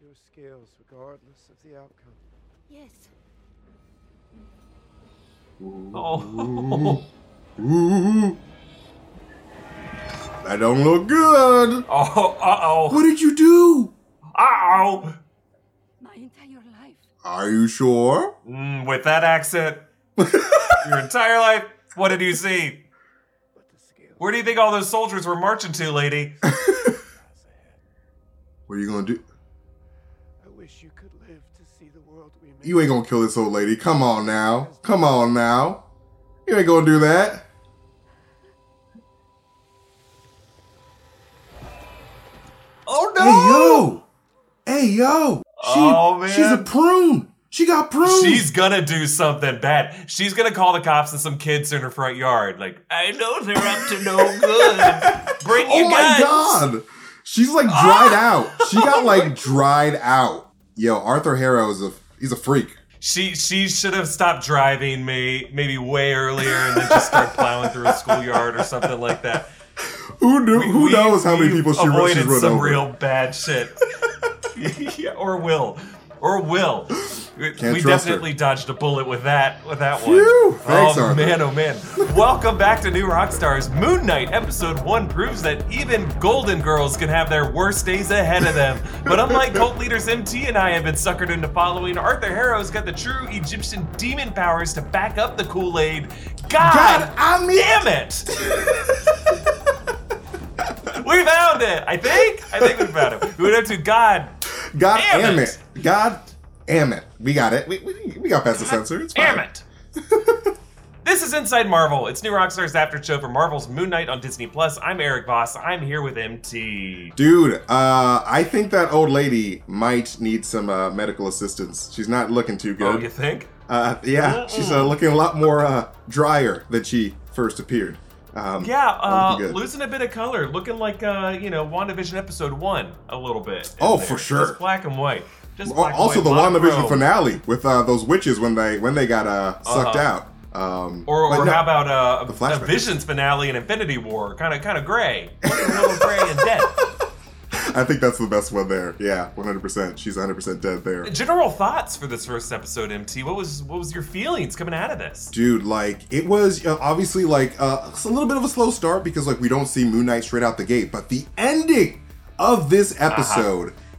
your skills regardless of the outcome. Yes. Oh. That don't look good. Oh, uh oh. What did you do? Uh oh. My entire life. Are you sure? Mm, with that accent, your entire life, what did you see? But the scales Where do you think all those soldiers were marching to, lady? What are you gonna do? I wish you could live to see the world we made. You ain't gonna kill this old lady. Come on now. Come on now. You ain't gonna do that. Oh no! Hey yo! Hey yo! She, Oh, man. She's a prune. She got prune. She's gonna do something bad. She's gonna call the cops and some kids in her front yard. Like, I know they're up to no good. Bring oh your my god! She's like dried out. She got like dried out. Yo, Arthur Harrow is a he's a freak. She she should have stopped driving me maybe way earlier and then just start plowing through a schoolyard or something like that. Who knew? Who We- knows how many people she she's avoided run some over? real bad shit. Yeah, or will, or will. we trust definitely dodged a bullet with that with that one. Phew, thanks, oh Arthur. man, oh man. Welcome back to New Rockstars. Moon Knight episode one proves that even golden girls can have their worst days ahead of them. But unlike cult leaders MT and I have been suckered into following, Arthur Harrow's got the true Egyptian demon powers to back up the Kool-Aid. God, God, I mean- damn it! We found it. I think. I think we found it. We went up to God. God Damn damn it. it. God damn it. We got it. We, we, we got past the censor. It's fine. Damn it. this is Inside Marvel. It's New Rockstars after show for Marvel's Moon Knight on Disney Plus. I'm Eric Voss. I'm here with MT. Dude, uh, I think that old lady might need some uh, medical assistance. She's not looking too good. Oh, good. you think? Uh, yeah, she's uh, looking a lot more uh, drier than she first appeared. Um, Yeah, uh, would be good. losing a bit of color, looking like uh, you know, WandaVision episode one a little bit. Oh, there. for sure. Just black and white. Just black also, white, the. WandaVision finale with uh, those witches when they when they got uh, sucked Uh-huh. out. Um, Or, or no, how about uh, The a. Visions finale in Infinity War? Kind of, kind of gray, Looking a little gray and dead. I think that's the best one there. Yeah, 100%. She's 100% dead there. General thoughts for this first episode, MT. What was what was your feelings coming out of this? Dude, like it was uh, obviously like uh, a little bit of a slow start because like we don't see Moon Knight straight out the gate, but the ending of this Uh-huh.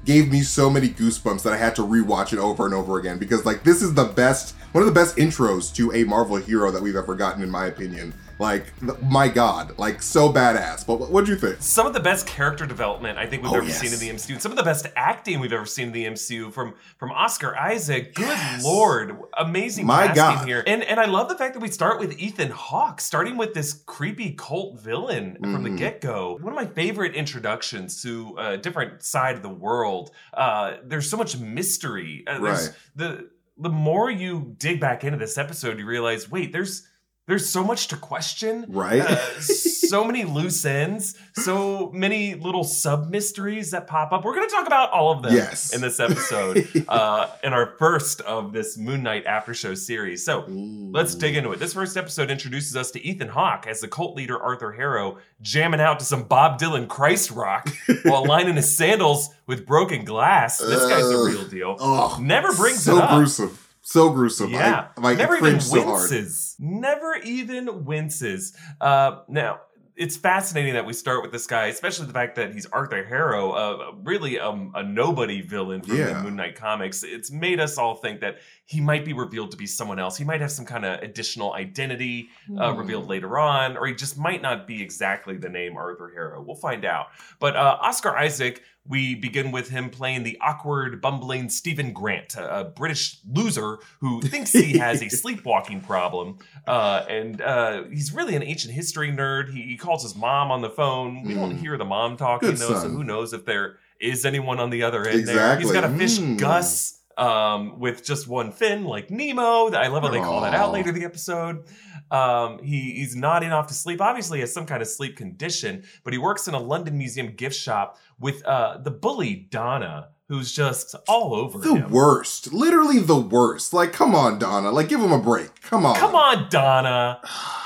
Gave me so many goosebumps that I had to rewatch it over and over again because like this is the best one of the best intros to a Marvel hero that we've ever gotten in my opinion. Like my god, like so badass. But what- what'd you think? Some of the best character development I think we've Oh, ever yes. seen in the MCU. Some of the best acting we've ever seen in the MCU from from Oscar Isaac. Good Yes. lord, amazing My casting God. here. And and I love the fact that we start with Ethan Hawke, starting with this creepy cult villain from the Mhm. get go. One of my favorite introductions to a different side of the world. Uh, there's so much mystery. Uh, there's Right. the the more you dig back into this episode, you realize, wait, there's there's so much to question Right? uh, so many loose ends, so many little sub mysteries that pop up. We're going to talk about all of them Yes. in this episode, uh, in our first of this Moon Knight after show series. So let's dig into it. This first episode introduces us to Ethan Hawke as the cult leader Arthur Harrow jamming out to some Bob Dylan Christ rock while lining his sandals with broken glass. This guy's the real deal. Oh, Never brings so it up. gruesome. So gruesome. Yeah, I, like, never even cringed so hard. winces. Never even winces. Uh, now it's fascinating that we start with this guy, especially the fact that he's Arthur Harrow, uh, really um, a nobody villain from the Moon Knight comics. It's made us all think that he might be revealed to be someone else. He might have some kind of additional identity uh, Hmm. revealed later on, or he just might not be exactly the name Arthur Harrow. We'll find out. But uh, Oscar Isaac, we begin with him playing the awkward, bumbling Stephen Grant, a, a British loser who thinks he has a sleepwalking problem. Uh, and uh, he's really an ancient history nerd. He, he calls his mom on the phone. We don't Mm. hear the mom talking, Good though, so who knows if there is anyone on the other end there. He's got a fish, Mm. Gus. Um, with just one fin, like Nemo. I love how they call that out later in the episode. Um, he, he's nodding off to sleep. Obviously, he has some kind of sleep condition, but he works in a London Museum gift shop with uh, the bully Donna, who's just all over The him. worst. Literally the worst. Like, come on, Donna. Like, give him a break. Come on. Come on, Donna.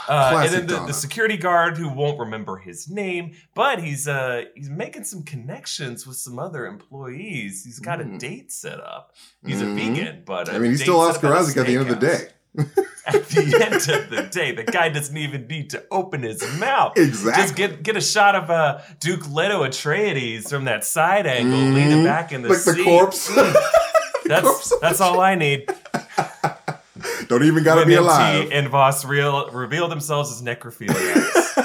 Uh, and then the, Donna. the security guard who won't remember his name, but he's uh he's making some connections with some other employees. He's got a Mm. date set up. He's Mhm. a vegan, but i mean, he's still Oscar Isaac at the end of the day. At the end of the day, the guy doesn't even need to open his mouth. Exactly. Just get get a shot of uh, Duke Leto Atreides from that side angle, leaning Mhm. back in the like seat. the corpse. That's corpse. that's all I need. Don't even gotta when be MT alive. and Voss real, reveal themselves as necrophiliacs.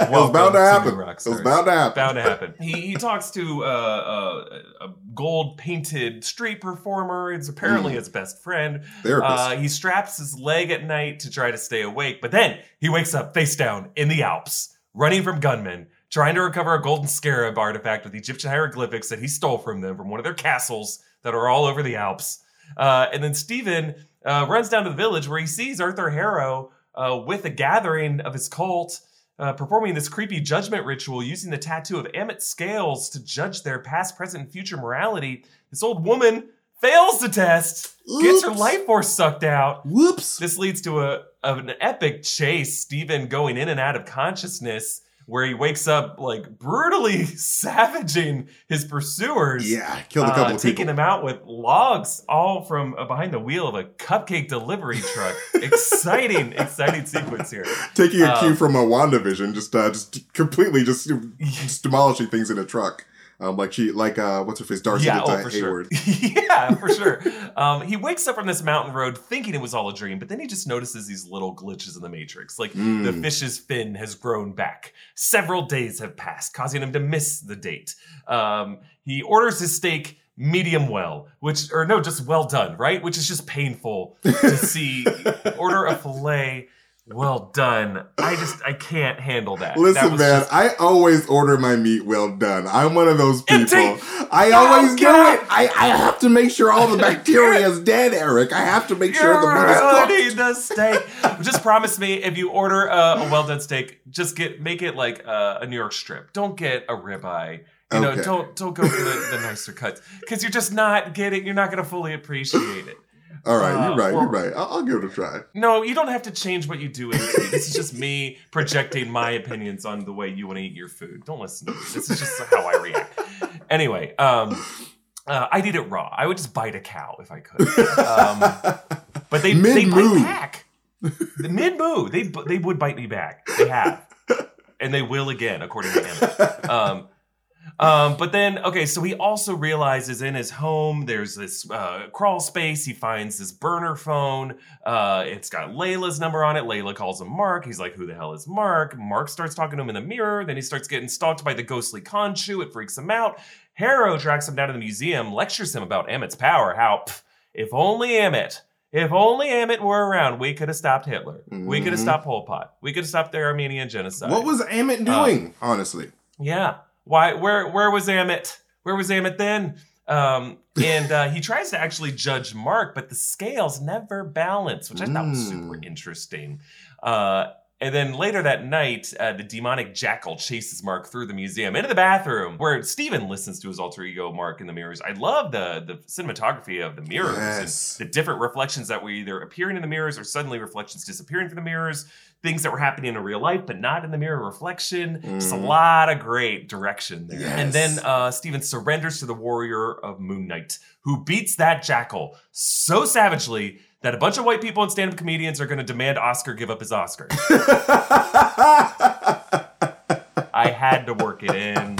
it was bound to happen. It was bound to happen. Bound to happen. He, he talks to uh, uh, a gold painted street performer. It's apparently Mm. his best friend. Uh, he straps his leg at night to try to stay awake, but then he wakes up face down in the Alps, running from gunmen, trying to recover a golden scarab artifact with Egyptian hieroglyphics that he stole from them from one of their castles that are all over the Alps. Uh, and then Stephen uh, runs down to the village where he sees Arthur Harrow uh, with a gathering of his cult. Uh, performing this creepy judgment ritual using the tattoo of Ammit scales to judge their past, present, and future morality. This old woman fails the test, gets her life force sucked out. Whoops. This leads to a an epic chase, Stephen going in and out of consciousness, where he wakes up like brutally savaging his pursuers. Yeah, killed a couple uh, taking people. them out with logs, all from uh, behind the wheel of a cupcake delivery truck. exciting, exciting sequence here. Taking a cue um, from a WandaVision, just uh, just completely just, just demolishing things in a truck. Um, like she, like uh, what's her face, Darcy yeah, oh, for Hayward. sure. yeah, for sure. Um, he wakes up from this mountain road thinking it was all a dream, but then he just notices these little glitches in the matrix. Like the Mm. fish's fin has grown back. Several days have passed, causing him to miss the date. Um, he orders his steak medium well, which, or no, just well done, right? Which is just painful to see. Order a filet. Well done. I just I can't handle that. That Listen, was man, just- I always order my meat well done. I'm one of those people. Empty. I always do it. I, I have to make sure all the bacteria is dead, Eric. I have to make sure the meat is cooked. the steak. just promise me if you order a, a well done steak, just get make it like a, a New York strip. Don't get a ribeye. You know, Okay. don't don't go for the, the nicer cuts because you're just not getting. You're not going to fully appreciate it. All right, Uh, you're right. or- You're right. I'll, I'll give it a try. No, you don't have to change what you do. This is just me projecting my opinions on the way you want to eat your food. Don't listen to me. This is just how I react. Anyway, um, uh, I'd eat it raw. I would just bite a cow if I could. Um, but they they bite back. The mid moo, they they would bite me back. They have, and they will again, according to him. Um, um, but then, okay, so he also realizes in his home there's this uh, crawl space. He finds this burner phone. Uh, it's got Layla's number on it. Layla calls him Mark. He's like, "Who the hell is Mark?" Mark starts talking to him in the mirror. Then he starts getting stalked by the ghostly Khonshu. It freaks him out. Harrow tracks him down to the museum, lectures him about Ammit's power. How, pff, if only Ammit, if only Ammit were around, we could have stopped Hitler. We could have stopped Pol Pot. We could have stopped the Armenian genocide. What was Ammit Uh, doing, honestly? Yeah. Why? Where? Where was Ammit? Where was Ammit then? Um, and uh, he tries to actually judge Mark, but the scales never balance, which I thought was super Mm. interesting. Uh, and then later that night, uh, the demonic jackal chases Mark through the museum into the bathroom, where Steven listens to his alter ego Mark in the mirrors. I love the the cinematography of the mirrors Yes. and the different reflections that were either appearing in the mirrors or suddenly reflections disappearing from the mirrors. Things that were happening in real life, but not in the mirror reflection. Just a Mhm. lot of great direction there. And then Yes. uh, Steven surrenders to the warrior of Moon Knight, who beats that jackal so savagely that a bunch of white people and stand-up comedians are going to demand Oscar give up his Oscar. I had to work it in.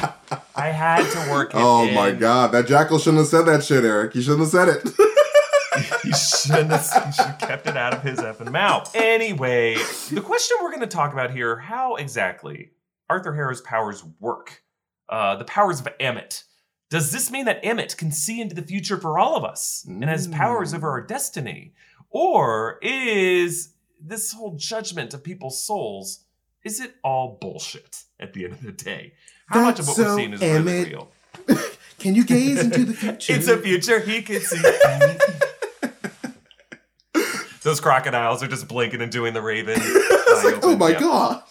I had to work it in. oh in. my god, that jackal shouldn't have said that shit, Eric. You shouldn't have said it. he shouldn't have, he should have kept it out of his effing mouth. Anyway, the question we're going to talk about here: How exactly Arthur Harrow's powers work? Uh, the powers of Ammit. Does this mean that Ammit can see into the future for all of us and has powers Mm. over our destiny, or is this whole judgment of people's souls? Is it all bullshit at the end of the day? How much of what That's we're seeing is really real? Can you gaze into the future? It's a future he can see. Those crocodiles are just blinking and doing the Raven. it's like, oh my god.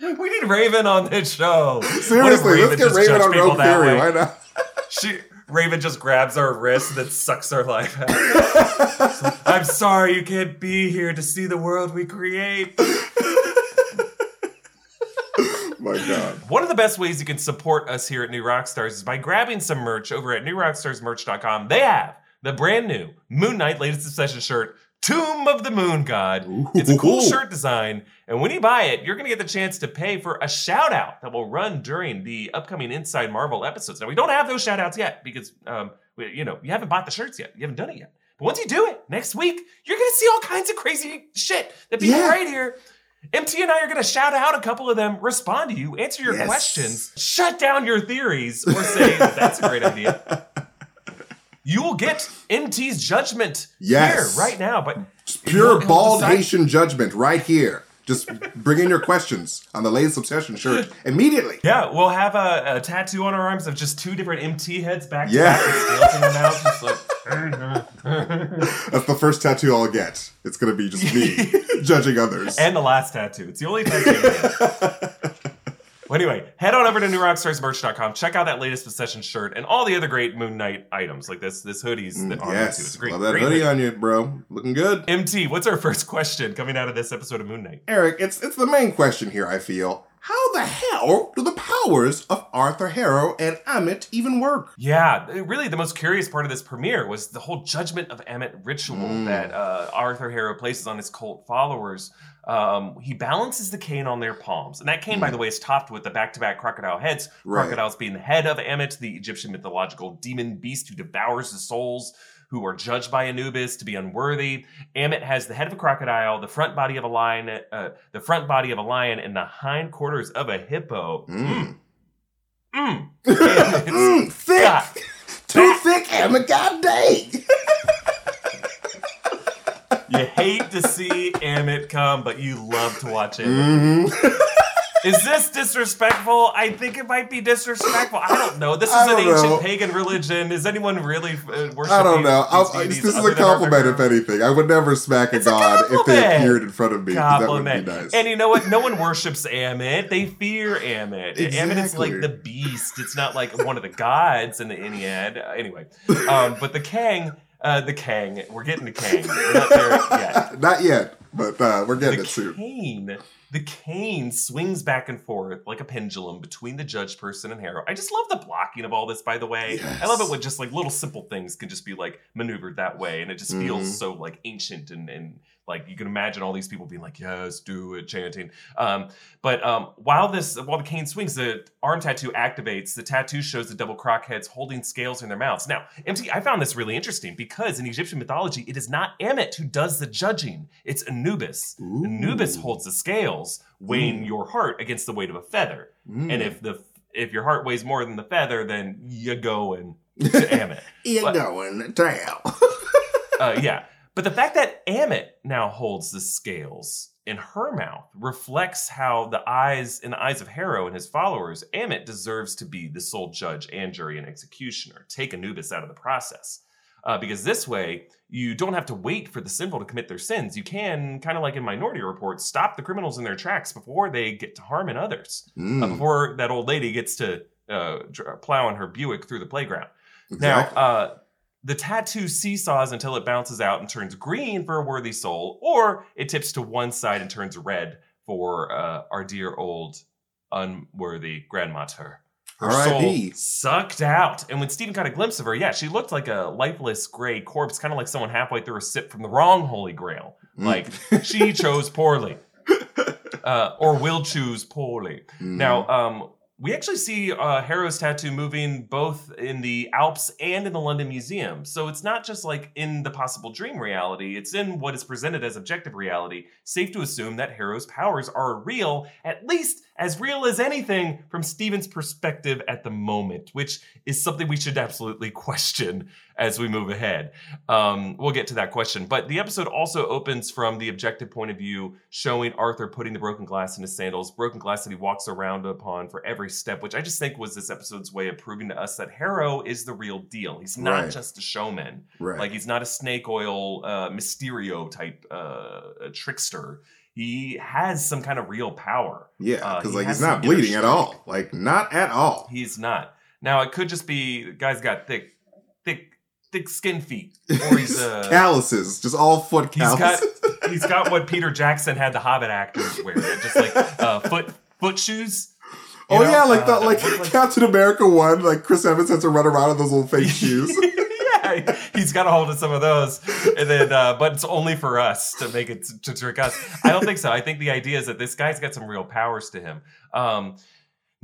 we need Raven on this show. Seriously, let's get Raven on Rogue Theory. Why not? She Raven just grabs our wrist and then sucks our life out. I'm sorry you can't be here to see the world we create. my god. One of the best ways you can support us here at New Rockstars is by grabbing some merch over at newrockstarsmerch.com. They have the brand new Moon Knight latest obsession shirt, Tomb of the Moon God. It's a cool Ooh. shirt design, and when you buy it, you're going to get the chance to pay for a shout out that will run during the upcoming Inside Marvel episodes. Now, we don't have those shout outs yet because, um, we, you know, you haven't bought the shirts yet. You haven't done it yet. But once you do it next week, you're going to see all kinds of crazy shit that people Yeah. right here. MT and I are going to shout out a couple of them, respond to you, answer your Yes. questions, shut down your theories, or say that's a great idea. You will get MT's judgment Yes. here right now, but Just pure bald decide- Haitian judgment right here. Just bring in your questions on the latest obsession shirt immediately. Yeah, we'll have a, a tattoo on our arms of just two different MT heads back to Yeah. back with in their mouth, just like. That's the first tattoo I'll get. It's gonna be just me judging others. and the last tattoo. It's the only tattoo. Well, anyway, head on over to newrockstarsmerch.com. Check out that latest possession shirt and all the other great Moon Knight items, like this this hoodies mm, that on there too. It's yes, a great, love that great hoodie on you, bro. Looking good. MT, what's our first question coming out of this episode of Moon Knight? Eric, it's it's the main question here. I feel. How the hell do the powers of Arthur Harrow and Ammit even work? Yeah, really, the most curious part of this premiere was the whole Judgment of Ammit ritual Mm. that uh, Arthur Harrow places on his cult followers. Um, he balances the cane on their palms. And that cane, by the way, is topped with the back to back crocodile heads. Mm. Right. Crocodiles being the head of Ammit, the Egyptian mythological demon beast who devours the souls who are judged by Anubis to be unworthy. Ammit has the head of a crocodile, the front body of a lion, uh, the front body of a lion, and the hind quarters of a hippo. Mm. Mm. mm, thick, too thick, Ammit. God dang. You hate to see Ammit come, but you love to watch it. hmm Is this disrespectful? I think it might be disrespectful. I don't know. This is an ancient know. pagan religion. Is anyone really uh, worshiping? I don't know. this is a compliment, if anything. I would never smack a It's a god if they appeared in front of me. 'cause That would be nice. And you know what? No one worships Ammit. They fear Ammit. Ammit is like the beast. It's not like one of the gods in the Ennead. Uh, Anyway, um, but the Kang, uh, the Kang. We're getting to Kang. We're not there yet. Not yet, but uh, we're getting the it soon. The cane swings back and forth like a pendulum between the judge person and Harrow. I just love the blocking of all this, by the way. I love it Yes. when just like little simple things can just be like maneuvered that way, and it just feels Mhm. so like ancient and and like you can imagine all these people being like, "Yes, do it," chanting. Um, but um, while this while the cane swings, the arm tattoo activates. The tattoo shows the double croc heads holding scales in their mouths. Now, MT, I found this really interesting because in Egyptian mythology, it is not Ammit who does the judging; it's Anubis. Ooh. Anubis holds the scales, weighing Mm. your heart against the weight of a feather. Mm. And if the if your heart weighs more than the feather, then you going to Ammit. you're but- going to hell. uh, yeah. But the fact that Ammit now holds the scales in her mouth reflects how the eyes in the eyes of Harrow and his followers, Ammit deserves to be the sole judge and jury and executioner. Take Anubis out of the process. Uh, because this way, you don't have to wait for the sinful to commit their sins. You can, kind of like in Minority Report, stop the criminals in their tracks before they get to harming others. Uh, Mm, before that old lady gets to uh, dr- plowing her Buick through the playground. exactly. Now, uh, the tattoo seesaws until it bounces out and turns green for a worthy soul, or it tips to one side and turns red for uh, our dear old unworthy grandmater. Her R.I.P.. soul sucked out. And when Stephen got a glimpse of her, yeah, she looked like a lifeless gray corpse, kind of like someone halfway through a sip from the wrong Holy Grail. Mm. Like she chose poorly, uh, or will choose poorly. Mhm. Now, um, we actually see uh, Harrow's tattoo moving both in the Alps and in the London Museum. So it's not just like in the possible dream reality, it's in what is presented as objective reality. Safe to assume that Harrow's powers are real, at least as real as anything from Steven's perspective at the moment, which is something we should absolutely question as we move ahead. Um, we'll get to that question. But the episode also opens from the objective point of view, showing Arthur putting the broken glass in his sandals, broken glass that he walks around upon for every step, which I just think was this episode's way of proving to us that Harrow is the real deal. He's not Right. just a showman. Right. Like he's not a snake oil uh, Mysterio type uh, trickster. He has some kind of real power. yeah, uh, because he like he's not bleeding at all. Like not at all. He's not. Now it could just be the guy's got thick, thick, thick skin feet, or he's uh, calluses, just all foot he's got calluses. he's got what Peter Jackson had the Hobbit actors wear, just like uh, foot foot shoes. you oh know? yeah, like the Uh, like Captain America one, like Chris Evans has to run around in those little fake shoes. he's got a hold of some of those, and then, uh, but it's only for us to make it to trick us. I don't think so. I think the idea is that this guy's got some real powers to him. Um,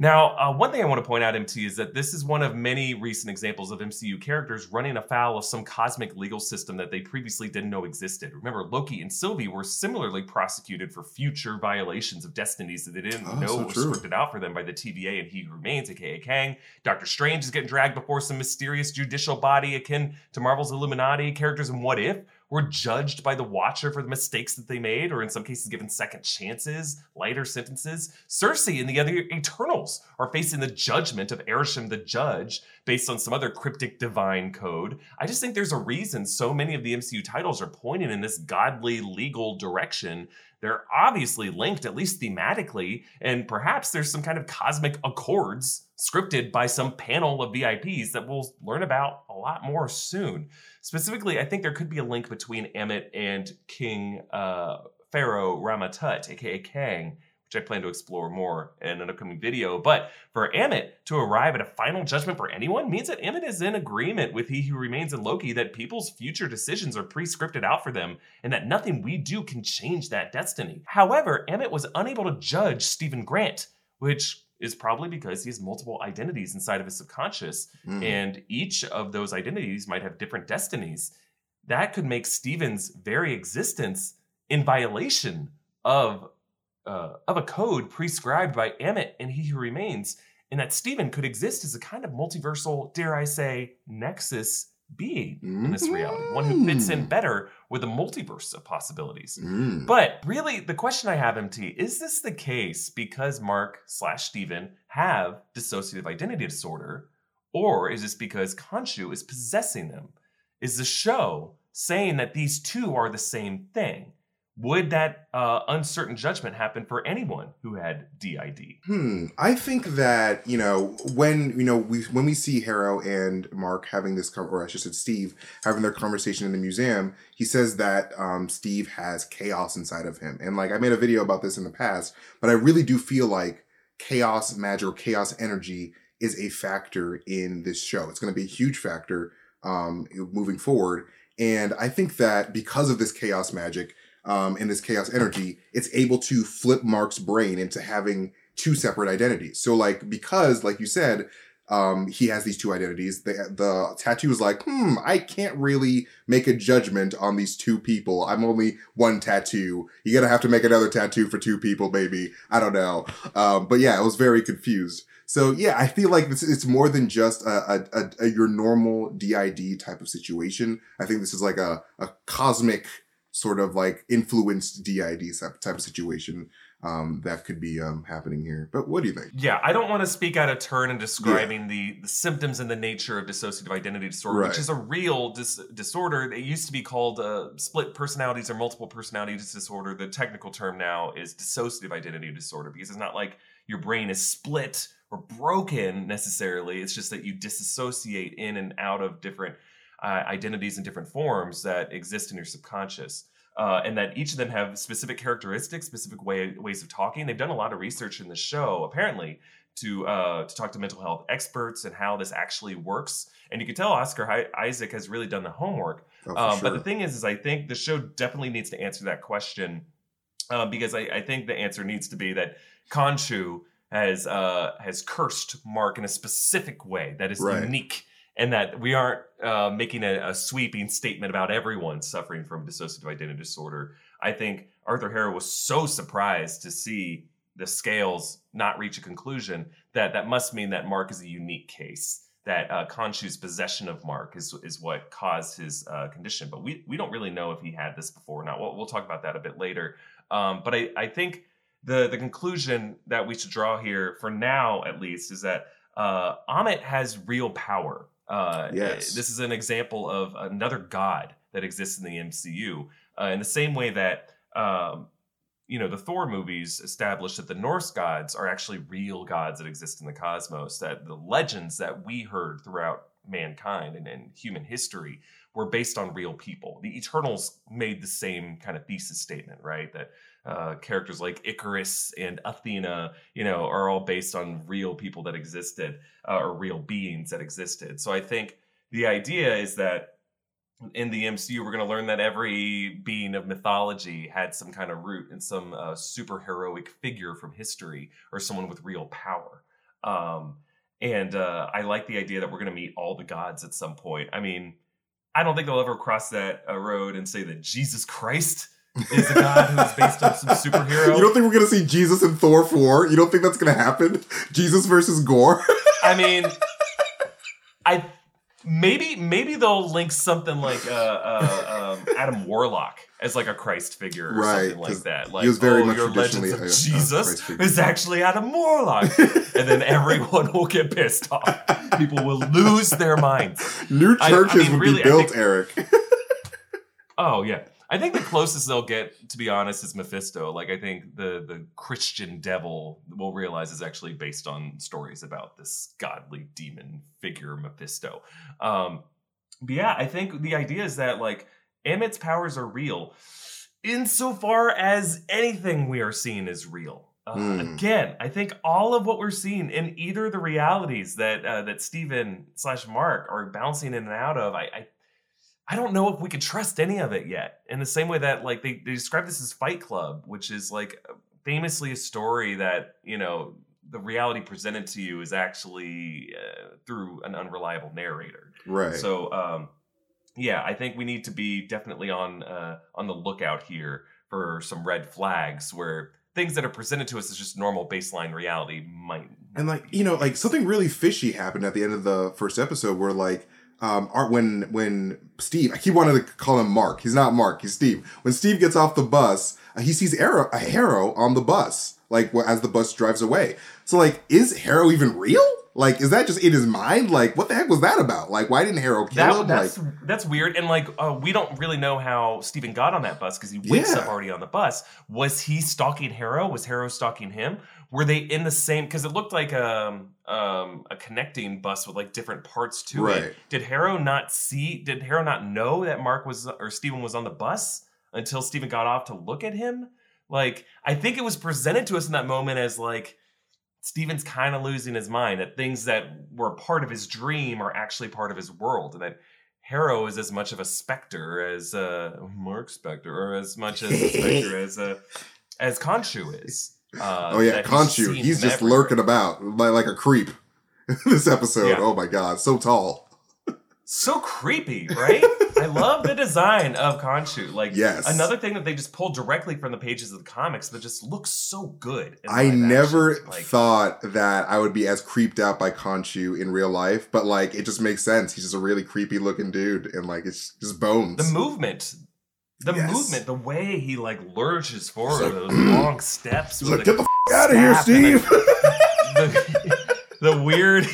now, uh, one thing I want to point out, MT, is that this is one of many recent examples of MCU characters running afoul of some cosmic legal system that they previously didn't know existed. Remember, Loki and Sylvie were similarly prosecuted for future violations of destinies that they didn't Oh, know so were true. scripted out for them by the TVA and He Who Remains, aka Kang. Doctor Strange is getting dragged before some mysterious judicial body akin to Marvel's Illuminati. Characters in What If were judged by the Watcher for the mistakes that they made, or in some cases given second chances, lighter sentences. Sersi and the other Eternals are facing the judgment of Arishem the Judge based on some other cryptic divine code. I just think there's a reason so many of the MCU titles are pointing in this godly legal direction. They're obviously linked, at least thematically, and perhaps there's some kind of cosmic accords scripted by some panel of VIPs that we'll learn about a lot more soon. Specifically, I think there could be a link between Ammit and King uh, Pharaoh Rama-Tut, aka Kang, which I plan to explore more in an upcoming video. But for Ammit to arrive at a final judgment for anyone means that Ammit is in agreement with He Who Remains in Loki that people's future decisions are pre scripted out for them and that nothing we do can change that destiny. However, Ammit was unable to judge Stephen Grant, which is probably because he has multiple identities inside of his subconscious, Mm. and each of those identities might have different destinies. That could make Stephen's very existence in violation of uh, of a code prescribed by Ammit and He Who Remains, and that Stephen could exist as a kind of multiversal, dare I say, nexus being in this reality, one who fits in Mm. better with the multiverse of possibilities. Mm. But really, the question I have, MT, is this the case because Mark slash Steven have dissociative identity disorder, or is this because Khonshu is possessing them? Is the show saying that these two are the same thing? Would that uh, uncertain judgment happen for anyone who had DID? Hmm. I think that you know when you know we when we see Harrow and Mark having this, or I should say Steve having their conversation in the museum, he says that um, Steve has chaos inside of him, and like I made a video about this in the past, but I really do feel like chaos magic or chaos energy is a factor in this show. It's going to be a huge factor um, moving forward, and I think that because of this chaos magic um, and this chaos energy, it's able to flip Mark's brain into having two separate identities. So like because like you said, um, he has these two identities. The the tattoo is like, hmm, I can't really make a judgment on these two people. I'm only one tattoo. You're gonna have to make another tattoo for two people, baby. I don't know. Um, but yeah, I was very confused. So yeah, I feel like this it's more than just a, a, a, a your normal DID type of situation. I think this is like a, a cosmic sort of like influenced DID type of situation um, that could be um, happening here. But what do you think? Yeah, I don't want to speak out of turn in describing the, the symptoms and the nature of dissociative identity disorder, Right. which is a real dis- disorder. It used to be called uh, split personalities or multiple personalities disorder. The technical term now is dissociative identity disorder because it's not like your brain is split or broken necessarily. It's just that you disassociate in and out of different uh, identities in different forms that exist in your subconscious uh, and that each of them have specific characteristics, specific way, ways of talking. They've done a lot of research in the show, apparently, to uh, to talk to mental health experts and how this actually works. And you can tell Oscar Isaac has really done the homework. Oh, Um, sure. But the thing is, is I think the show definitely needs to answer that question uh, because I, I think the answer needs to be that Khonshu has uh, has cursed Mark in a specific way that is Right. unique, and that we aren't uh, making a, a sweeping statement about everyone suffering from dissociative identity disorder. I think Arthur Harrow was so surprised to see the scales not reach a conclusion, that that must mean that Mark is a unique case. That uh, possession of Mark is is what caused his uh, condition, but we we don't really know if he had this before or not. We'll, we'll talk about that a bit later. Um, but I I think the the conclusion that we should draw here, for now at least, is that uh, Ammit has real power. Uh, Yes. This is an example of another god that exists in the MCU. Uh, in the same way that, um, you know, the Thor movies established that the Norse gods are actually real gods that exist in the cosmos, that the legends that we heard throughout mankind and, and human history were based on real people. The Eternals made the same kind of thesis statement, right? That uh, characters like Icarus and Athena, you know, are all based on real people that existed uh, or real beings that existed. So I think the idea is that in the MCU, we're going to learn that every being of mythology had some kind of root in some uh, superheroic figure from history or someone with real power. Um, and uh, I like the idea that we're going to meet all the gods at some point. I mean, I don't think they'll ever cross that uh, road and say that Jesus Christ is a god who is based on some superhero. You don't think we're gonna see Jesus in Thor four? You don't think that's gonna happen? Jesus versus Gore? I mean, I maybe maybe they'll link something like uh, uh, um, Adam Warlock as like a Christ figure or Right, something like that. Like, he was very oh, much your legends traditionally of a- Jesus is actually Adam Warlock, and then everyone will get pissed off. People will lose their minds. New I- I churches mean, would really, be built, think- Eric. Oh yeah. I think the closest they'll get, to be honest, is Mephisto. Like I think the the Christian devil will realize is actually based on stories about this godly demon figure Mephisto. Um, but yeah, I think the idea is that like Ammit's powers are real, insofar as anything we are seeing is real. Uh, Hmm. Again, I think all of what we're seeing in either the realities that uh, that Stephen slash Mark are bouncing in and out of, I, I I don't know if we could trust any of it yet. In the same way that like they, they describe this as Fight Club, which is like famously a story that, you know, the reality presented to you is actually uh, through an unreliable narrator. Right. So um yeah, I think we need to be definitely on uh on the lookout here for some red flags where things that are presented to us as just normal baseline reality might And like you know, like something really fishy happened at the end of the first episode, where like um, Art when when Steve, I keep wanting to call him Mark. He's not Mark. He's Steve. When Steve gets off the bus, uh, he sees Arrow, a Harrow on the bus, like as the bus drives away. So like, is Harrow even real? Like, is that just in his mind? Like, what the heck was that about? Like, why didn't Harrow kill That, him? that's like, that's weird, and like uh, we don't really know how Stephen got on that bus because he wakes Yeah. up already on the bus. Was he stalking Harrow? Was Harrow stalking him? Were they in the same? Because it looked like um um a connecting bus with like different parts to Right. it. Did Harrow not see? Did Harrow not know that Mark was or Stephen was on the bus until Stephen got off to look at him? Like I think it was presented to us in that moment as like. Steven's kind of losing his mind that things that were part of his dream are actually part of his world, and that Harrow is as much of a specter as uh, Mark Specter, or as much as a specter as uh, as Khonshu is. Uh, oh yeah, Khonshu. seen He's just everywhere. lurking about like, like a creep. this episode. Yeah. Oh my god, so tall. So creepy, right? I love the design of Khonshu. Like Yes. another thing that they just pulled directly from the pages of the comics that just looks so good. I never like thought that I would be as creeped out by Khonshu in real life, but like it just makes sense. He's just a really creepy looking dude, and like it's just bones. the movement. The Yes. movement, the way he like lurches forward, like, those long steps. He's like, get the f- out of here, Steve. the, the weird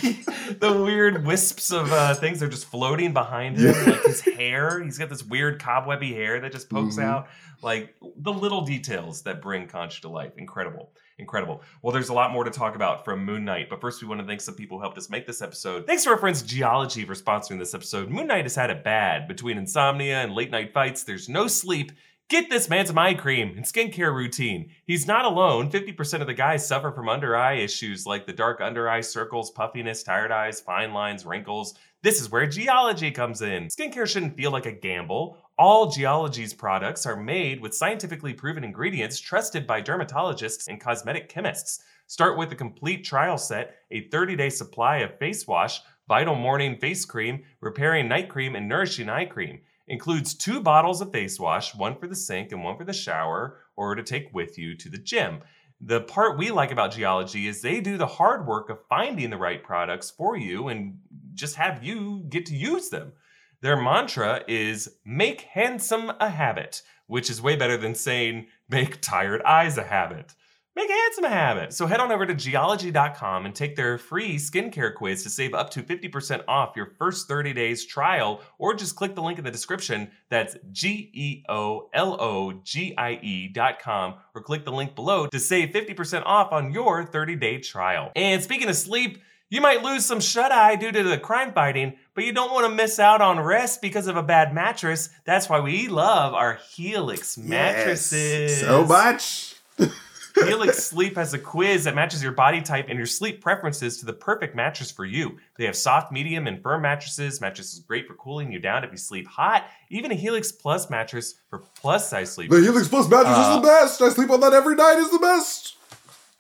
the weird wisps of uh, things are just floating behind him Yeah. like his hair he's got this weird cobwebby hair that just pokes Mhm. out like the little details that bring Khonshu to life incredible incredible well there's a lot more to talk about from moon knight but first we want to thank some people who helped us make this episode thanks to our friends Geologie for sponsoring this episode moon knight has had it bad between insomnia and late night fights there's no sleep Get this man's eye cream and skincare routine. He's not alone. 50% of the guys suffer from under eye issues like the dark under eye circles, puffiness, tired eyes, fine lines, wrinkles. This is where Geologie comes in. Skincare shouldn't feel like a gamble. All Geologie's products are made with scientifically proven ingredients trusted by dermatologists and cosmetic chemists. Start with a complete trial set, a 30 day supply of face wash, Vital Morning Face Cream, Repairing Night Cream, and Nourishing Eye Cream includes two bottles of face wash, one for the sink and one for the shower, or to take with you to the gym. The part we like about Geologie is they do the hard work of finding the right products for you and just have you get to use them. Their mantra is make handsome a habit, which is way better than saying make tired eyes a habit. Make handsome a habit. So head on over to geologie.com and take their free skincare quiz to save up to 50% off your first 30 days trial, or just click the link in the description. That's G E O L O G I E.com, or click the link below to save 50% off on your 30 day trial. And speaking of sleep, you might lose some shut eye due to the crime fighting, but you don't want to miss out on rest because of a bad mattress. That's why we love our Helix mattresses. Yes, so much. Helix Sleep has a quiz that matches your body type and your sleep preferences to the perfect mattress for you. They have soft, medium, and firm mattresses. Mattress is great for cooling you down if you sleep hot. Even a Helix Plus mattress for plus size sleep. The Helix Plus mattress Uh, is the best. I sleep on that every night. Is the best.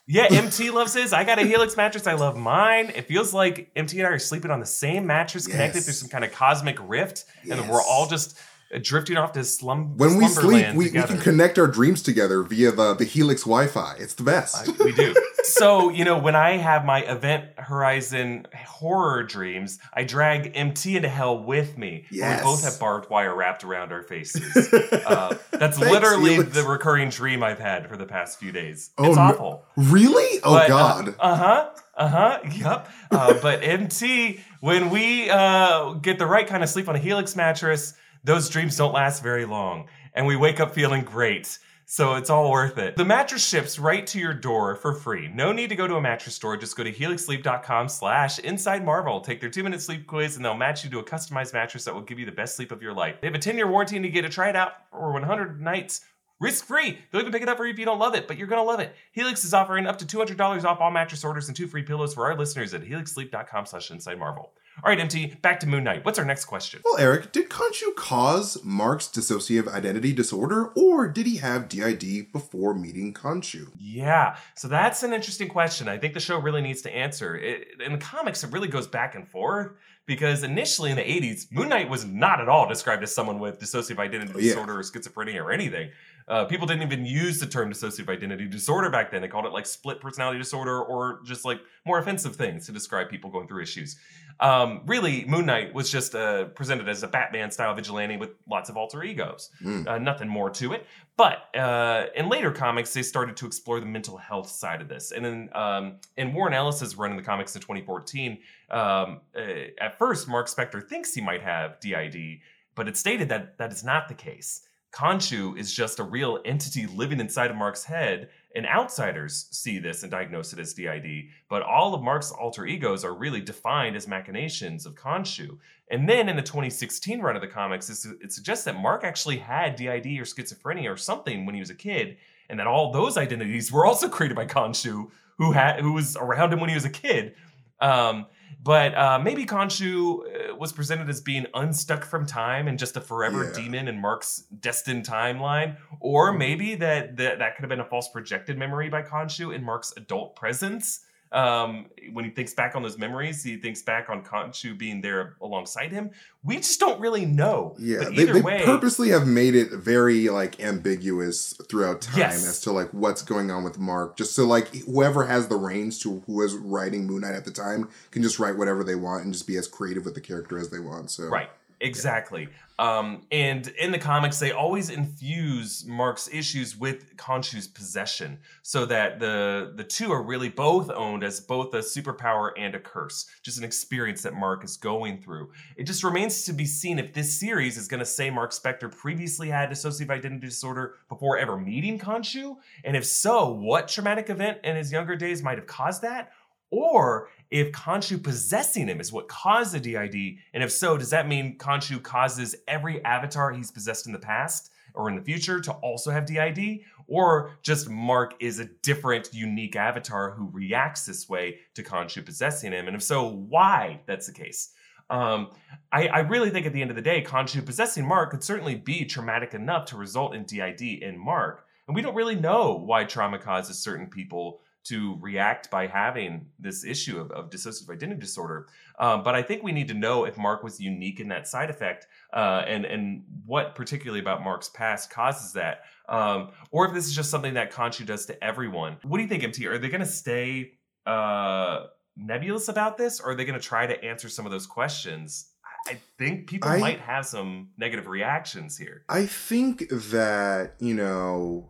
Yeah, MT loves his. I got a Helix mattress. I love mine. It feels like MT and I are sleeping on the same mattress, connected Yes. through some kind of cosmic rift, and we're all just drifting off to slum. When we sleep, we, we can connect our dreams together via the, the Helix Wi-Fi. It's the best. we do. So, you know, when I have my Event Horizon horror dreams, I drag MT into hell with me. Yes. We both have barbed wire wrapped around our faces. Uh, that's Thanks, literally Helix. the recurring dream I've had for the past few days. Oh, it's no- really? Oh But, God. Uh huh. Uh huh. Yep. Uh, but MT, when we uh, get the right kind of sleep on a Helix mattress, those dreams don't last very long, and we wake up feeling great. So it's all worth it. The mattress ships right to your door for free. No need to go to a mattress store. Just go to helixsleep.com slash inside marvel. Take their two minute sleep quiz and they'll match you to a customized mattress that will give you the best sleep of your life. They have a 10 year warranty and you get to try it out for 100 nights risk free. They'll even pick it up for you if you don't love it, but you're going to love it. Helix is offering up to $200 off all mattress orders and two free pillows for our listeners at helixsleep.com slash inside marvel. All right, MT, back to Moon Knight. What's our next question? Well, Eric, did Khonshu cause Mark's dissociative identity disorder, or did he have DID before meeting Khonshu? Yeah, so that's an interesting question. I think the show really needs to answer. It, in the comics, it really goes back and forth because initially in the 80s, Moon Knight was not at all described as someone with dissociative identity Oh, yeah. disorder or schizophrenia or anything. Uh, people didn't even use the term dissociative identity disorder back then. They called it like split personality disorder or just like more offensive things to describe people going through issues. Um, really, Moon Knight was just uh, presented as a Batman style vigilante with lots of alter egos. Mm. Uh, nothing more to it. But uh, in later comics, they started to explore the mental health side of this. And then um, in Warren Ellis's run in the comics in 2014, um, uh, at first, Mark Spector thinks he might have DID, but it's stated that that is not the case. Khonshu is just a real entity living inside of Mark's head, and outsiders see this and diagnose it as DID. But all of Mark's alter egos are really defined as machinations of Khonshu. And then in the 2016 run of the comics, it suggests that Mark actually had DID or schizophrenia or something when he was a kid, and that all those identities were also created by Khonshu, who had who was around him when he was a kid. Um, but uh, maybe Khonshu uh, was presented as being unstuck from time and just a forever Yeah. demon in Mark's destined timeline, or maybe that, that that could have been a false projected memory by Khonshu in Mark's adult presence. Um, when he thinks back on those memories, he thinks back on Khonshu being there alongside him. We just don't really know. Yeah, but they, either they way, purposely have made it very like ambiguous throughout time Yes. as to like what's going on with Mark. Just so like whoever has the reins to who is writing Moon Knight at the time can just write whatever they want and just be as creative with the character as they want. So Right. Exactly. Um, and in the comics, they always infuse Mark's issues with Khonshu's possession, so that the the two are really both owned as both a superpower and a curse, just an experience that Mark is going through. It just remains to be seen if this series is going to say Mark Spector previously had dissociative identity disorder before ever meeting Khonshu, and if so, what traumatic event in his younger days might have caused that, or if Khonshu possessing him is what caused the DID, and if so, does that mean Khonshu causes every avatar he's possessed in the past or in the future to also have DID? Or just Mark is a different, unique avatar who reacts this way to Khonshu possessing him? And if so, why that's the case? Um, I, I really think at the end of the day, Khonshu possessing Mark could certainly be traumatic enough to result in DID in Mark. And we don't really know why trauma causes certain people to react by having this issue of, of dissociative identity disorder. Um, but I think we need to know if Mark was unique in that side effect uh, and, and what particularly about Mark's past causes that. Um, or if this is just something that Khonshu does to everyone. What do you think, MT? Are they going to stay uh, nebulous about this or are they going to try to answer some of those questions? I think people I- might have some negative reactions here. I think that you know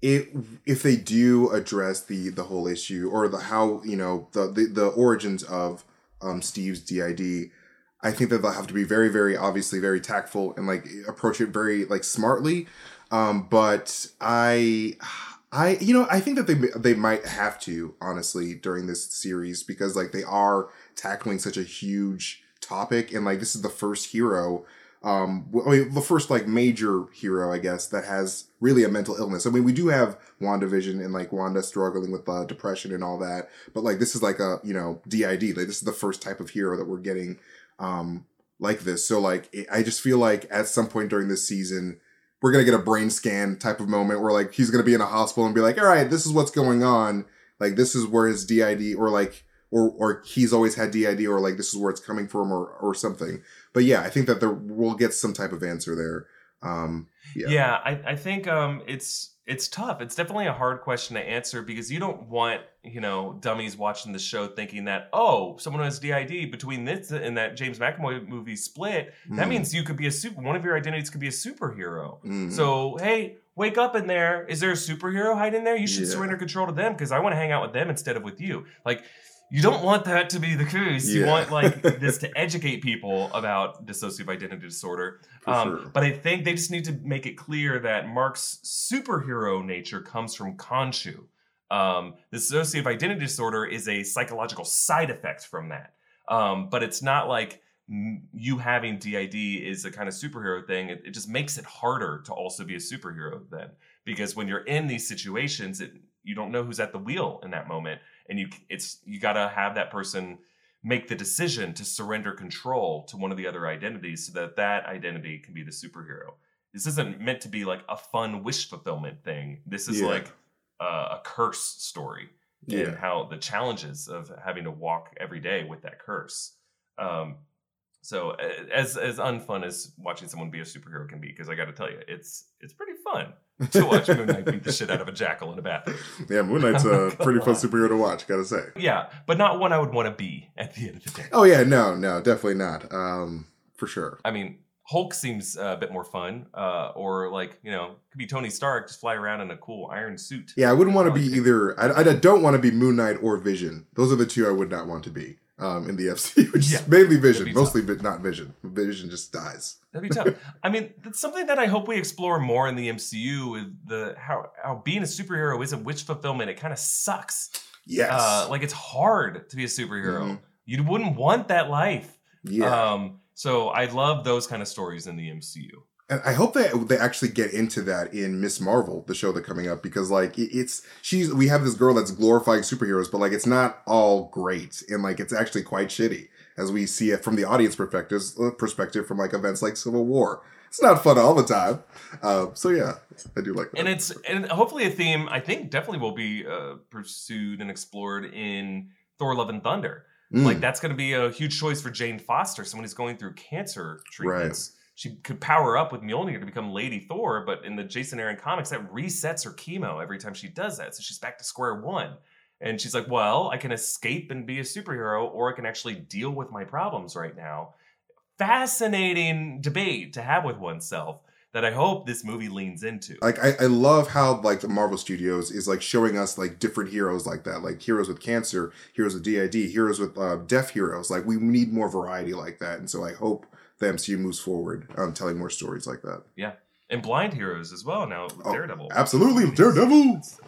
it if they do address the the whole issue or the how you know the the, the origins of um Steve's DID. I think that they'll have to be very, very obviously very tactful and like approach it very like smartly. Um, but I, I, you know, I think that they they might have to honestly during this series because like they are tackling such a huge topic and like this is the first hero um I mean, the first like major hero i guess that has really a mental illness. I mean we do have wandavision and like wanda struggling with uh, depression and all that but like this is like a you know did like this is the first type of hero that we're getting um like this. So like it, i just feel like at some point during this season we're gonna get a brain scan type of moment where like he's gonna be in a hospital and be like all right this is what's going on. Like this is where his did or like or or he's always had DID or like this is where it's coming from or or something. But yeah, I think that there we'll get some type of answer there. Um yeah. Yeah, I, I think um, it's it's tough. It's definitely a hard question to answer because you don't want you know dummies watching the show thinking that oh someone has DID between this and that James McAvoy movie Split that Mm. means you could be a super one of your identities could be a superhero. Mm. So hey, wake up in there. Is there a superhero hiding there? You should Yeah. surrender control to them because I want to hang out with them instead of with you. Like you don't want that to be the case. You want like this to educate people about dissociative identity disorder. Um, sure. But I think they just need to make it clear that Mark's superhero nature comes from Khonshu. Um, the dissociative identity disorder is a psychological side effect from that. Um, but it's not like you having DID is a kind of superhero thing. It, it just makes it harder to also be a superhero then, because when you're in these situations, it, you don't know who's at the wheel in that moment, and you it's you got to have that person make the decision to surrender control to one of the other identities so that that identity can be the superhero. This isn't meant to be like a fun wish fulfillment thing. This is Yeah. like uh, a curse story and how the challenges of having to walk every day with that curse. Um, so as as unfun as watching someone be a superhero can be, because I got to tell you, it's it's pretty fun to watch Moon Knight beat the shit out of a jackal in a bathroom. Yeah, Moon Knight's a pretty fun superhero to watch, gotta say. Yeah, but not one I would want to be at the end of the day. Oh yeah, no, no, definitely not. Um for sure. I mean, Hulk seems uh, a bit more fun, uh, or like you know, could be Tony Stark just fly around in a cool iron suit. Yeah, I wouldn't want to be either I, I don't want to be Moon Knight or Vision. Those are the two I would not want to be. Um, in the FC, which Yeah, is mainly Vision, mostly but not Vision. Vision just dies. That'd be tough. I mean, that's something that I hope we explore more in the MCU. With the how how being a superhero isn't wish fulfillment. It kind of sucks. Yes. Uh, like it's hard to be a superhero. Mhm. You wouldn't want that life. yeah. Um, so I love those kind of stories in the MCU. And I hope that they actually get into that in Ms. Marvel, the show that's coming up, because like it's she's we have this girl that's glorifying superheroes, but like it's not all great, and like it's actually quite shitty as we see it from the audience perspective, uh, perspective from like events like Civil War. It's not fun all the time. Uh, so yeah, I do like that. and it's and hopefully a theme I think definitely will be uh, pursued and explored in Thor: Love and Thunder. Mm, Like that's going to be a huge choice for Jane Foster, someone who's going through cancer treatments. She could power up with Mjolnir to become Lady Thor, but in the Jason Aaron comics, that resets her chemo every time she does that. So she's back to square one. And she's like, well, I can escape and be a superhero, or I can actually deal with my problems right now. Fascinating debate to have with oneself that I hope this movie leans into. like I, I love how like the Marvel Studios is like showing us like different heroes like that, like heroes with cancer, heroes with DID, heroes with uh, deaf heroes. Like we need more variety like that, and so I hope the MCU moves forward, um, telling more stories like that. Yeah, and blind heroes as well now. Oh, Daredevil. absolutely, Daredevil. It's a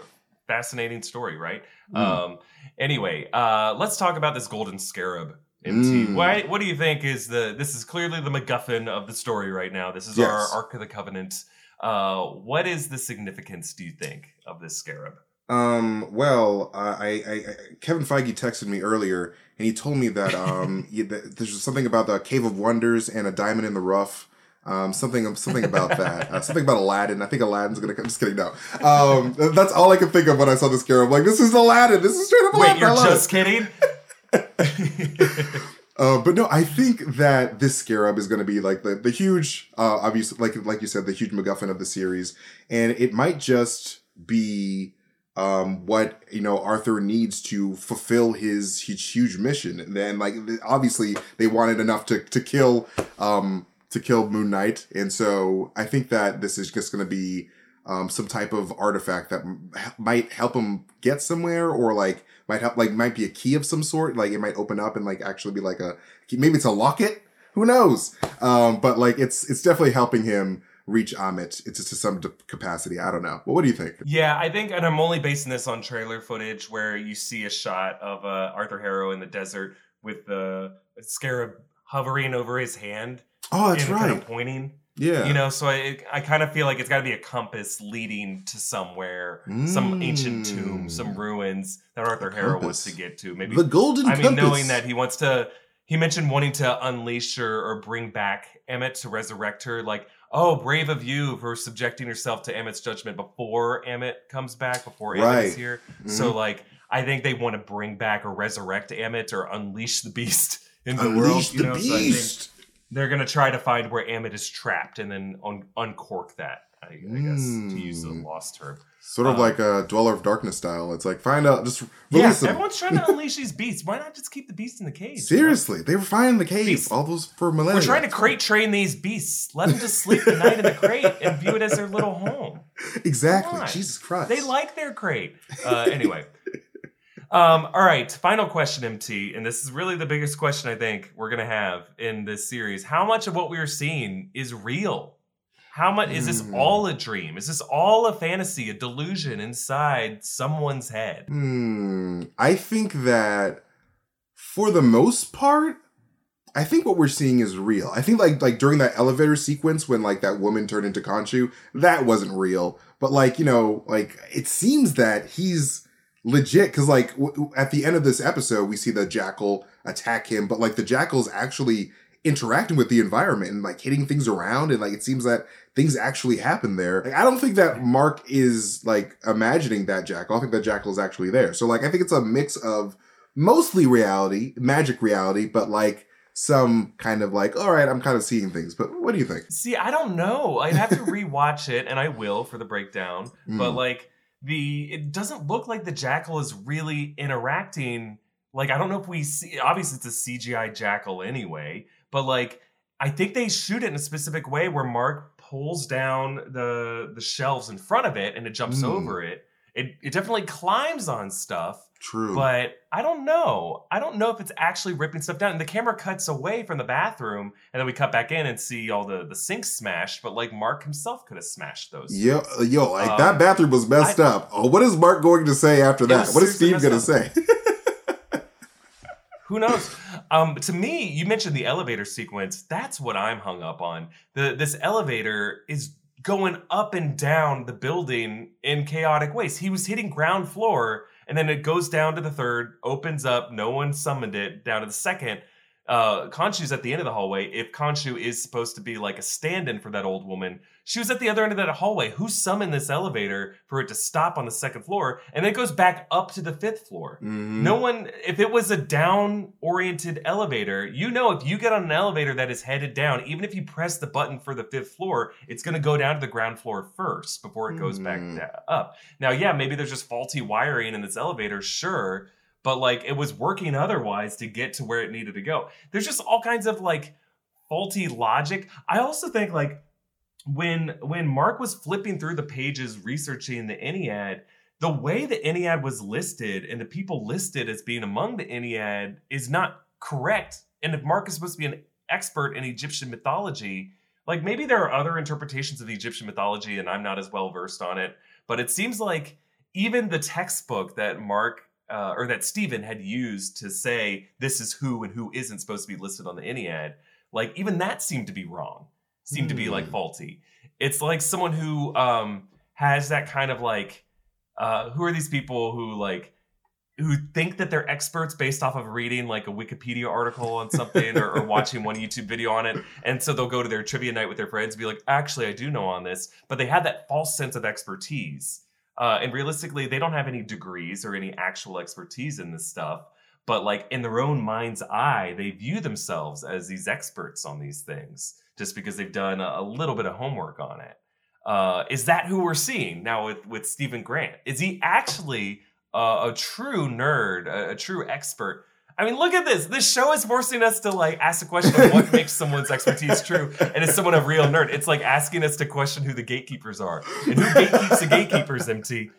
fascinating story, right? Mm. Um, anyway, uh, let's talk about this golden scarab. MT. Mm. Why, what do you think is the? This is clearly the MacGuffin of the story right now. This is Yes. our Ark of the Covenant. Uh, what is the significance? Do you think of this scarab? Um, well, uh, I, I, I Kevin Feige texted me earlier, and he told me that um, he, that there's something about the Cave of Wonders and a diamond in the rough. Um, something something about that. Uh, something about Aladdin. I think Aladdin's gonna come. Just kidding. No. Um, that's all I could think of when I saw this scarab. Like this is Aladdin. This is straight up Aladdin. I you're just kidding? Uh, but no, I think that this scarab is going to be like the the huge, uh, obviously, like like you said, the huge MacGuffin of the series, and it might just be um, what you know Arthur needs to fulfill his huge, huge mission. And then, like, obviously, they wanted enough to to kill um, to kill Moon Knight, and so I think that this is just going to be um, some type of artifact that m- might help him get somewhere, or like might help, like might be a key of some sort. Like it might open up and like actually be like a maybe it's a locket. Who knows? Um, but like it's it's definitely helping him reach Ammit. It's to some capacity. I don't know. But what do you think? Yeah, I think, and I'm only basing this on trailer footage where you see a shot of uh, Arthur Harrow in the desert with the scarab hovering over his hand Oh, that's and right. kind of pointing. yeah. You know, so I I kind of feel like it's got to be a compass leading to somewhere, some ancient tomb, Mm. some ruins that Arthur Harrow wants to get to. Maybe the golden I mean, compass. knowing that he wants to, he mentioned wanting to unleash her or bring back Ammit to resurrect her. Like, oh, brave of you for subjecting yourself to Ammit's judgment before Ammit comes back, before Ammit is Right. here. Mhm. So, like, I think they want to bring back or resurrect Ammit or unleash the beast in the unleash world. the you know, so beast. they're gonna try to find where Emmett is trapped and then un- uncork that. I, I guess to use the Mm. lost term. Sort of um, like a Dweller of Darkness style. It's like find out, just Yeah, release them. everyone's trying to unleash these beasts. Why not just keep the beast in the cage? Seriously, they were fine in the cave Beast- all those for millennia. We're trying to crate train these beasts. Let them just sleep the night in the crate and view it as their little home. exactly. Jesus Christ. They like their crate. Uh, anyway. Um, all right, final question, MT, and this is really the biggest question I think we're gonna have in this series. How much of what we are seeing is real? How much is this Hmm. all a dream? Is this all a fantasy, a delusion inside someone's head? Hmm. I think that for the most part, I think what we're seeing is real. I think like like during that elevator sequence when like that woman turned into Khonshu, that wasn't real. But like you know, like it seems that he's legit because like w- at the end of this episode, we see the jackal attack him, but like the jackal's actually interacting with the environment and like hitting things around, and like it seems that things actually happen there. Like, I don't think that Mark is like imagining that jackal. I think that jackal is actually there. So like I think it's a mix of mostly reality, magic reality, but like some kind of like, all right, I'm kind of seeing things. But what do you think? See, I don't know. I'd have to rewatch it, and I will for the breakdown. But Mm. like the, it doesn't look like the jackal is really interacting. Like I don't know if we see. Obviously, it's a CGI jackal anyway. But like, I think they shoot it in a specific way where Mark pulls down the the shelves in front of it, and it jumps Mm. over it. It it definitely climbs on stuff. True. But I don't know. I don't know if it's actually ripping stuff down. And the camera cuts away from the bathroom, and then we cut back in and see all the the sinks smashed. But like Mark himself could have smashed those. Yo, yo, like Um, that bathroom was messed I- up. Oh, what is Mark going to say after that? What is Steve going to say? Who knows? Um, to me, you mentioned the elevator sequence. That's what I'm hung up on. The this elevator is going up and down the building in chaotic ways. He was hitting ground floor, and then it goes down to the third, opens up. No one summoned it down to the second. Uh, Khonshu's at the end of the hallway. If Khonshu is supposed to be like a stand-in for that old woman, she was at the other end of that hallway. Who summoned this elevator for it to stop on the second floor, and then it goes back up to the fifth floor? Mhm. No one, if it was a down oriented elevator, you know, if you get on an elevator that is headed down, even if you press the button for the fifth floor, it's going to go down to the ground floor first before it goes back Hmm. da- up. Now, yeah, maybe there's just faulty wiring in this elevator, sure, but like it was working otherwise to get to where it needed to go. There's just all kinds of like faulty logic. I also think like when when Mark was flipping through the pages researching the Ennead, the way the Ennead was listed and the people listed as being among the Ennead is not correct. And if Mark is supposed to be an expert in Egyptian mythology, like maybe there are other interpretations of the Egyptian mythology and I'm not as well versed on it, but it seems like even the textbook that Mark uh, or that Steven had used to say this is who and who isn't supposed to be listed on the Ennead, like even that seemed to be wrong, seemed to be like Hmm. faulty. It's like someone who um, has that kind of like, uh, who are these people who like who think that they're experts based off of reading like a Wikipedia article on something or, or watching one YouTube video on it. And so they'll go to their trivia night with their friends and be like, actually, I do know on this. But they have that false sense of expertise. Uh, and realistically, they don't have any degrees or any actual expertise in this stuff. But like in their own mind's eye, they view themselves as these experts on these things just because they've done a, little bit of homework on it. Uh, is that who we're seeing now with, with Steven Grant? Is he actually uh, a true nerd, a, a, true expert. I mean, look at this. This show is forcing us to like ask the question of what makes someone's expertise true, and is someone a real nerd? It's like asking us to question who the gatekeepers are and who gatekeeps the gatekeepers. MT.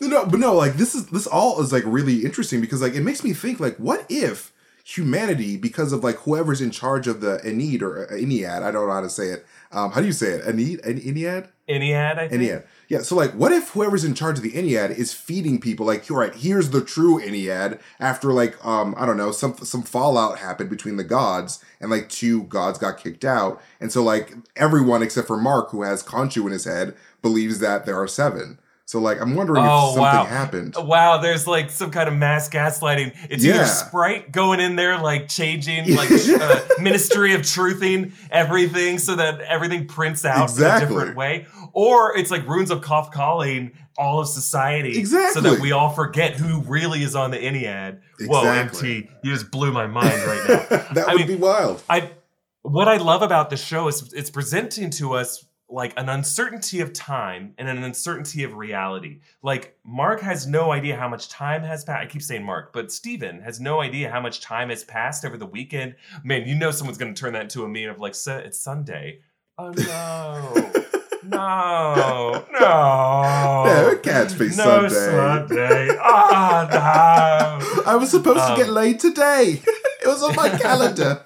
No, but no, like this is this all is like really interesting because like it makes me think like what if humanity because of like whoever's in charge of the Ennead or uh, Ennead, I don't know how to say it. Um, how do you say it? Ennead, Ennead, Ennead, I think. Ennead. Yeah, so like, what if whoever's in charge of the Ennead is feeding people like, all right, here's the true Ennead after like, um, I don't know, some some fallout happened between the gods and like two gods got kicked out, and so like everyone except for Mark, who has Khonshu in his head, believes that there are seven. So like, I'm wondering oh, if something wow. happened. Wow, there's like some kind of mass gaslighting. It's yeah. either Sprite going in there, like changing, like uh, Ministry of Truthing everything so that everything prints out exactly. in a different way, or it's like Runes of Koth calling all of society, exactly, so that we all forget who really is on the Ennead. Exactly. Whoa, MT, you just blew my mind right now. that I would mean, be wild. I what I love about the show is it's presenting to us like an uncertainty of time and an uncertainty of reality. Like Mark has no idea how much time has passed. I keep saying Mark, but Steven has no idea how much time has passed over the weekend. Man, you know someone's going to turn that into a meme of like, it's Sunday. Oh no. no, no. No, it can't be Sunday. no Sunday. Sunday. Oh no. I was supposed um, to get um, laid today. it was on my calendar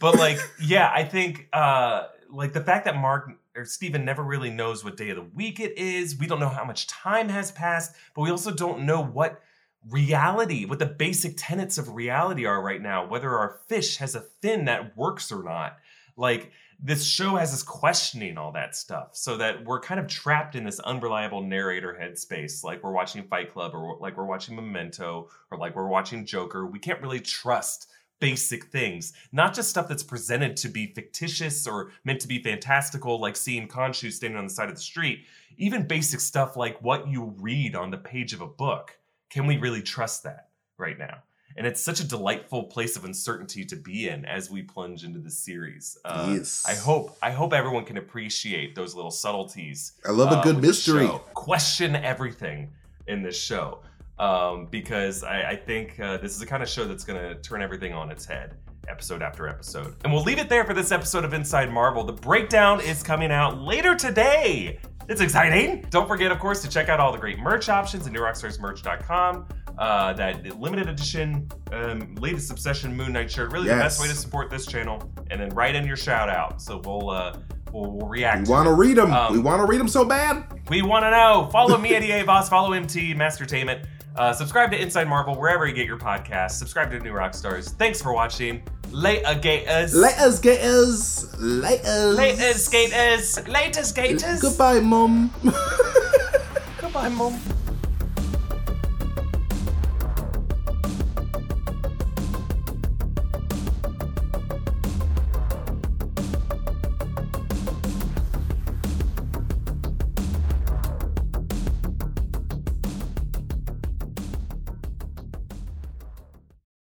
but like, yeah, I think uh like the fact that Mark or Steven never really knows what day of the week it is. We don't know how much time has passed, but we also don't know what reality, what the basic tenets of reality are right now, whether our fish has a fin that works or not. Like this show has us questioning all that stuff so that we're kind of trapped in this unreliable narrator headspace like we're watching fight club or like we're watching memento or like we're watching joker we can't really trust basic things, not just stuff that's presented to be fictitious or meant to be fantastical, like seeing Khonshu standing on the side of the street. Even basic stuff like what you read on the page of a book. Can we really trust that right now? And it's such a delightful place of uncertainty to be in as we plunge into the series. Uh, yes. I hope I hope everyone can appreciate those little subtleties. I love a uh, good mystery. Question everything in this show um, because I, I think uh, this is the kind of show that's going to turn everything on its head episode after episode. And we'll leave it there for this episode of Inside Marvel. The breakdown is coming out later today. It's exciting. Don't forget, of course, to check out all the great merch options at newrockstarsmerch.com. Uh, that limited edition, um, latest Obsession Moon Knight shirt. Really, yes. the best way to support this channel. And then write in your shout out. So we'll. Uh, We'll, we'll, react. We want to read them. Um, we want to read them so bad. We want to know. Follow me at EA Boss. Follow MT Master Mastertainment. Uh, subscribe to Inside Marvel wherever you get your podcasts. Subscribe to New Rock Stars. Thanks for watching. Later, gators. Later, gators. Later. Later, skaters. Later, skaters. Goodbye, mom. Goodbye, mom.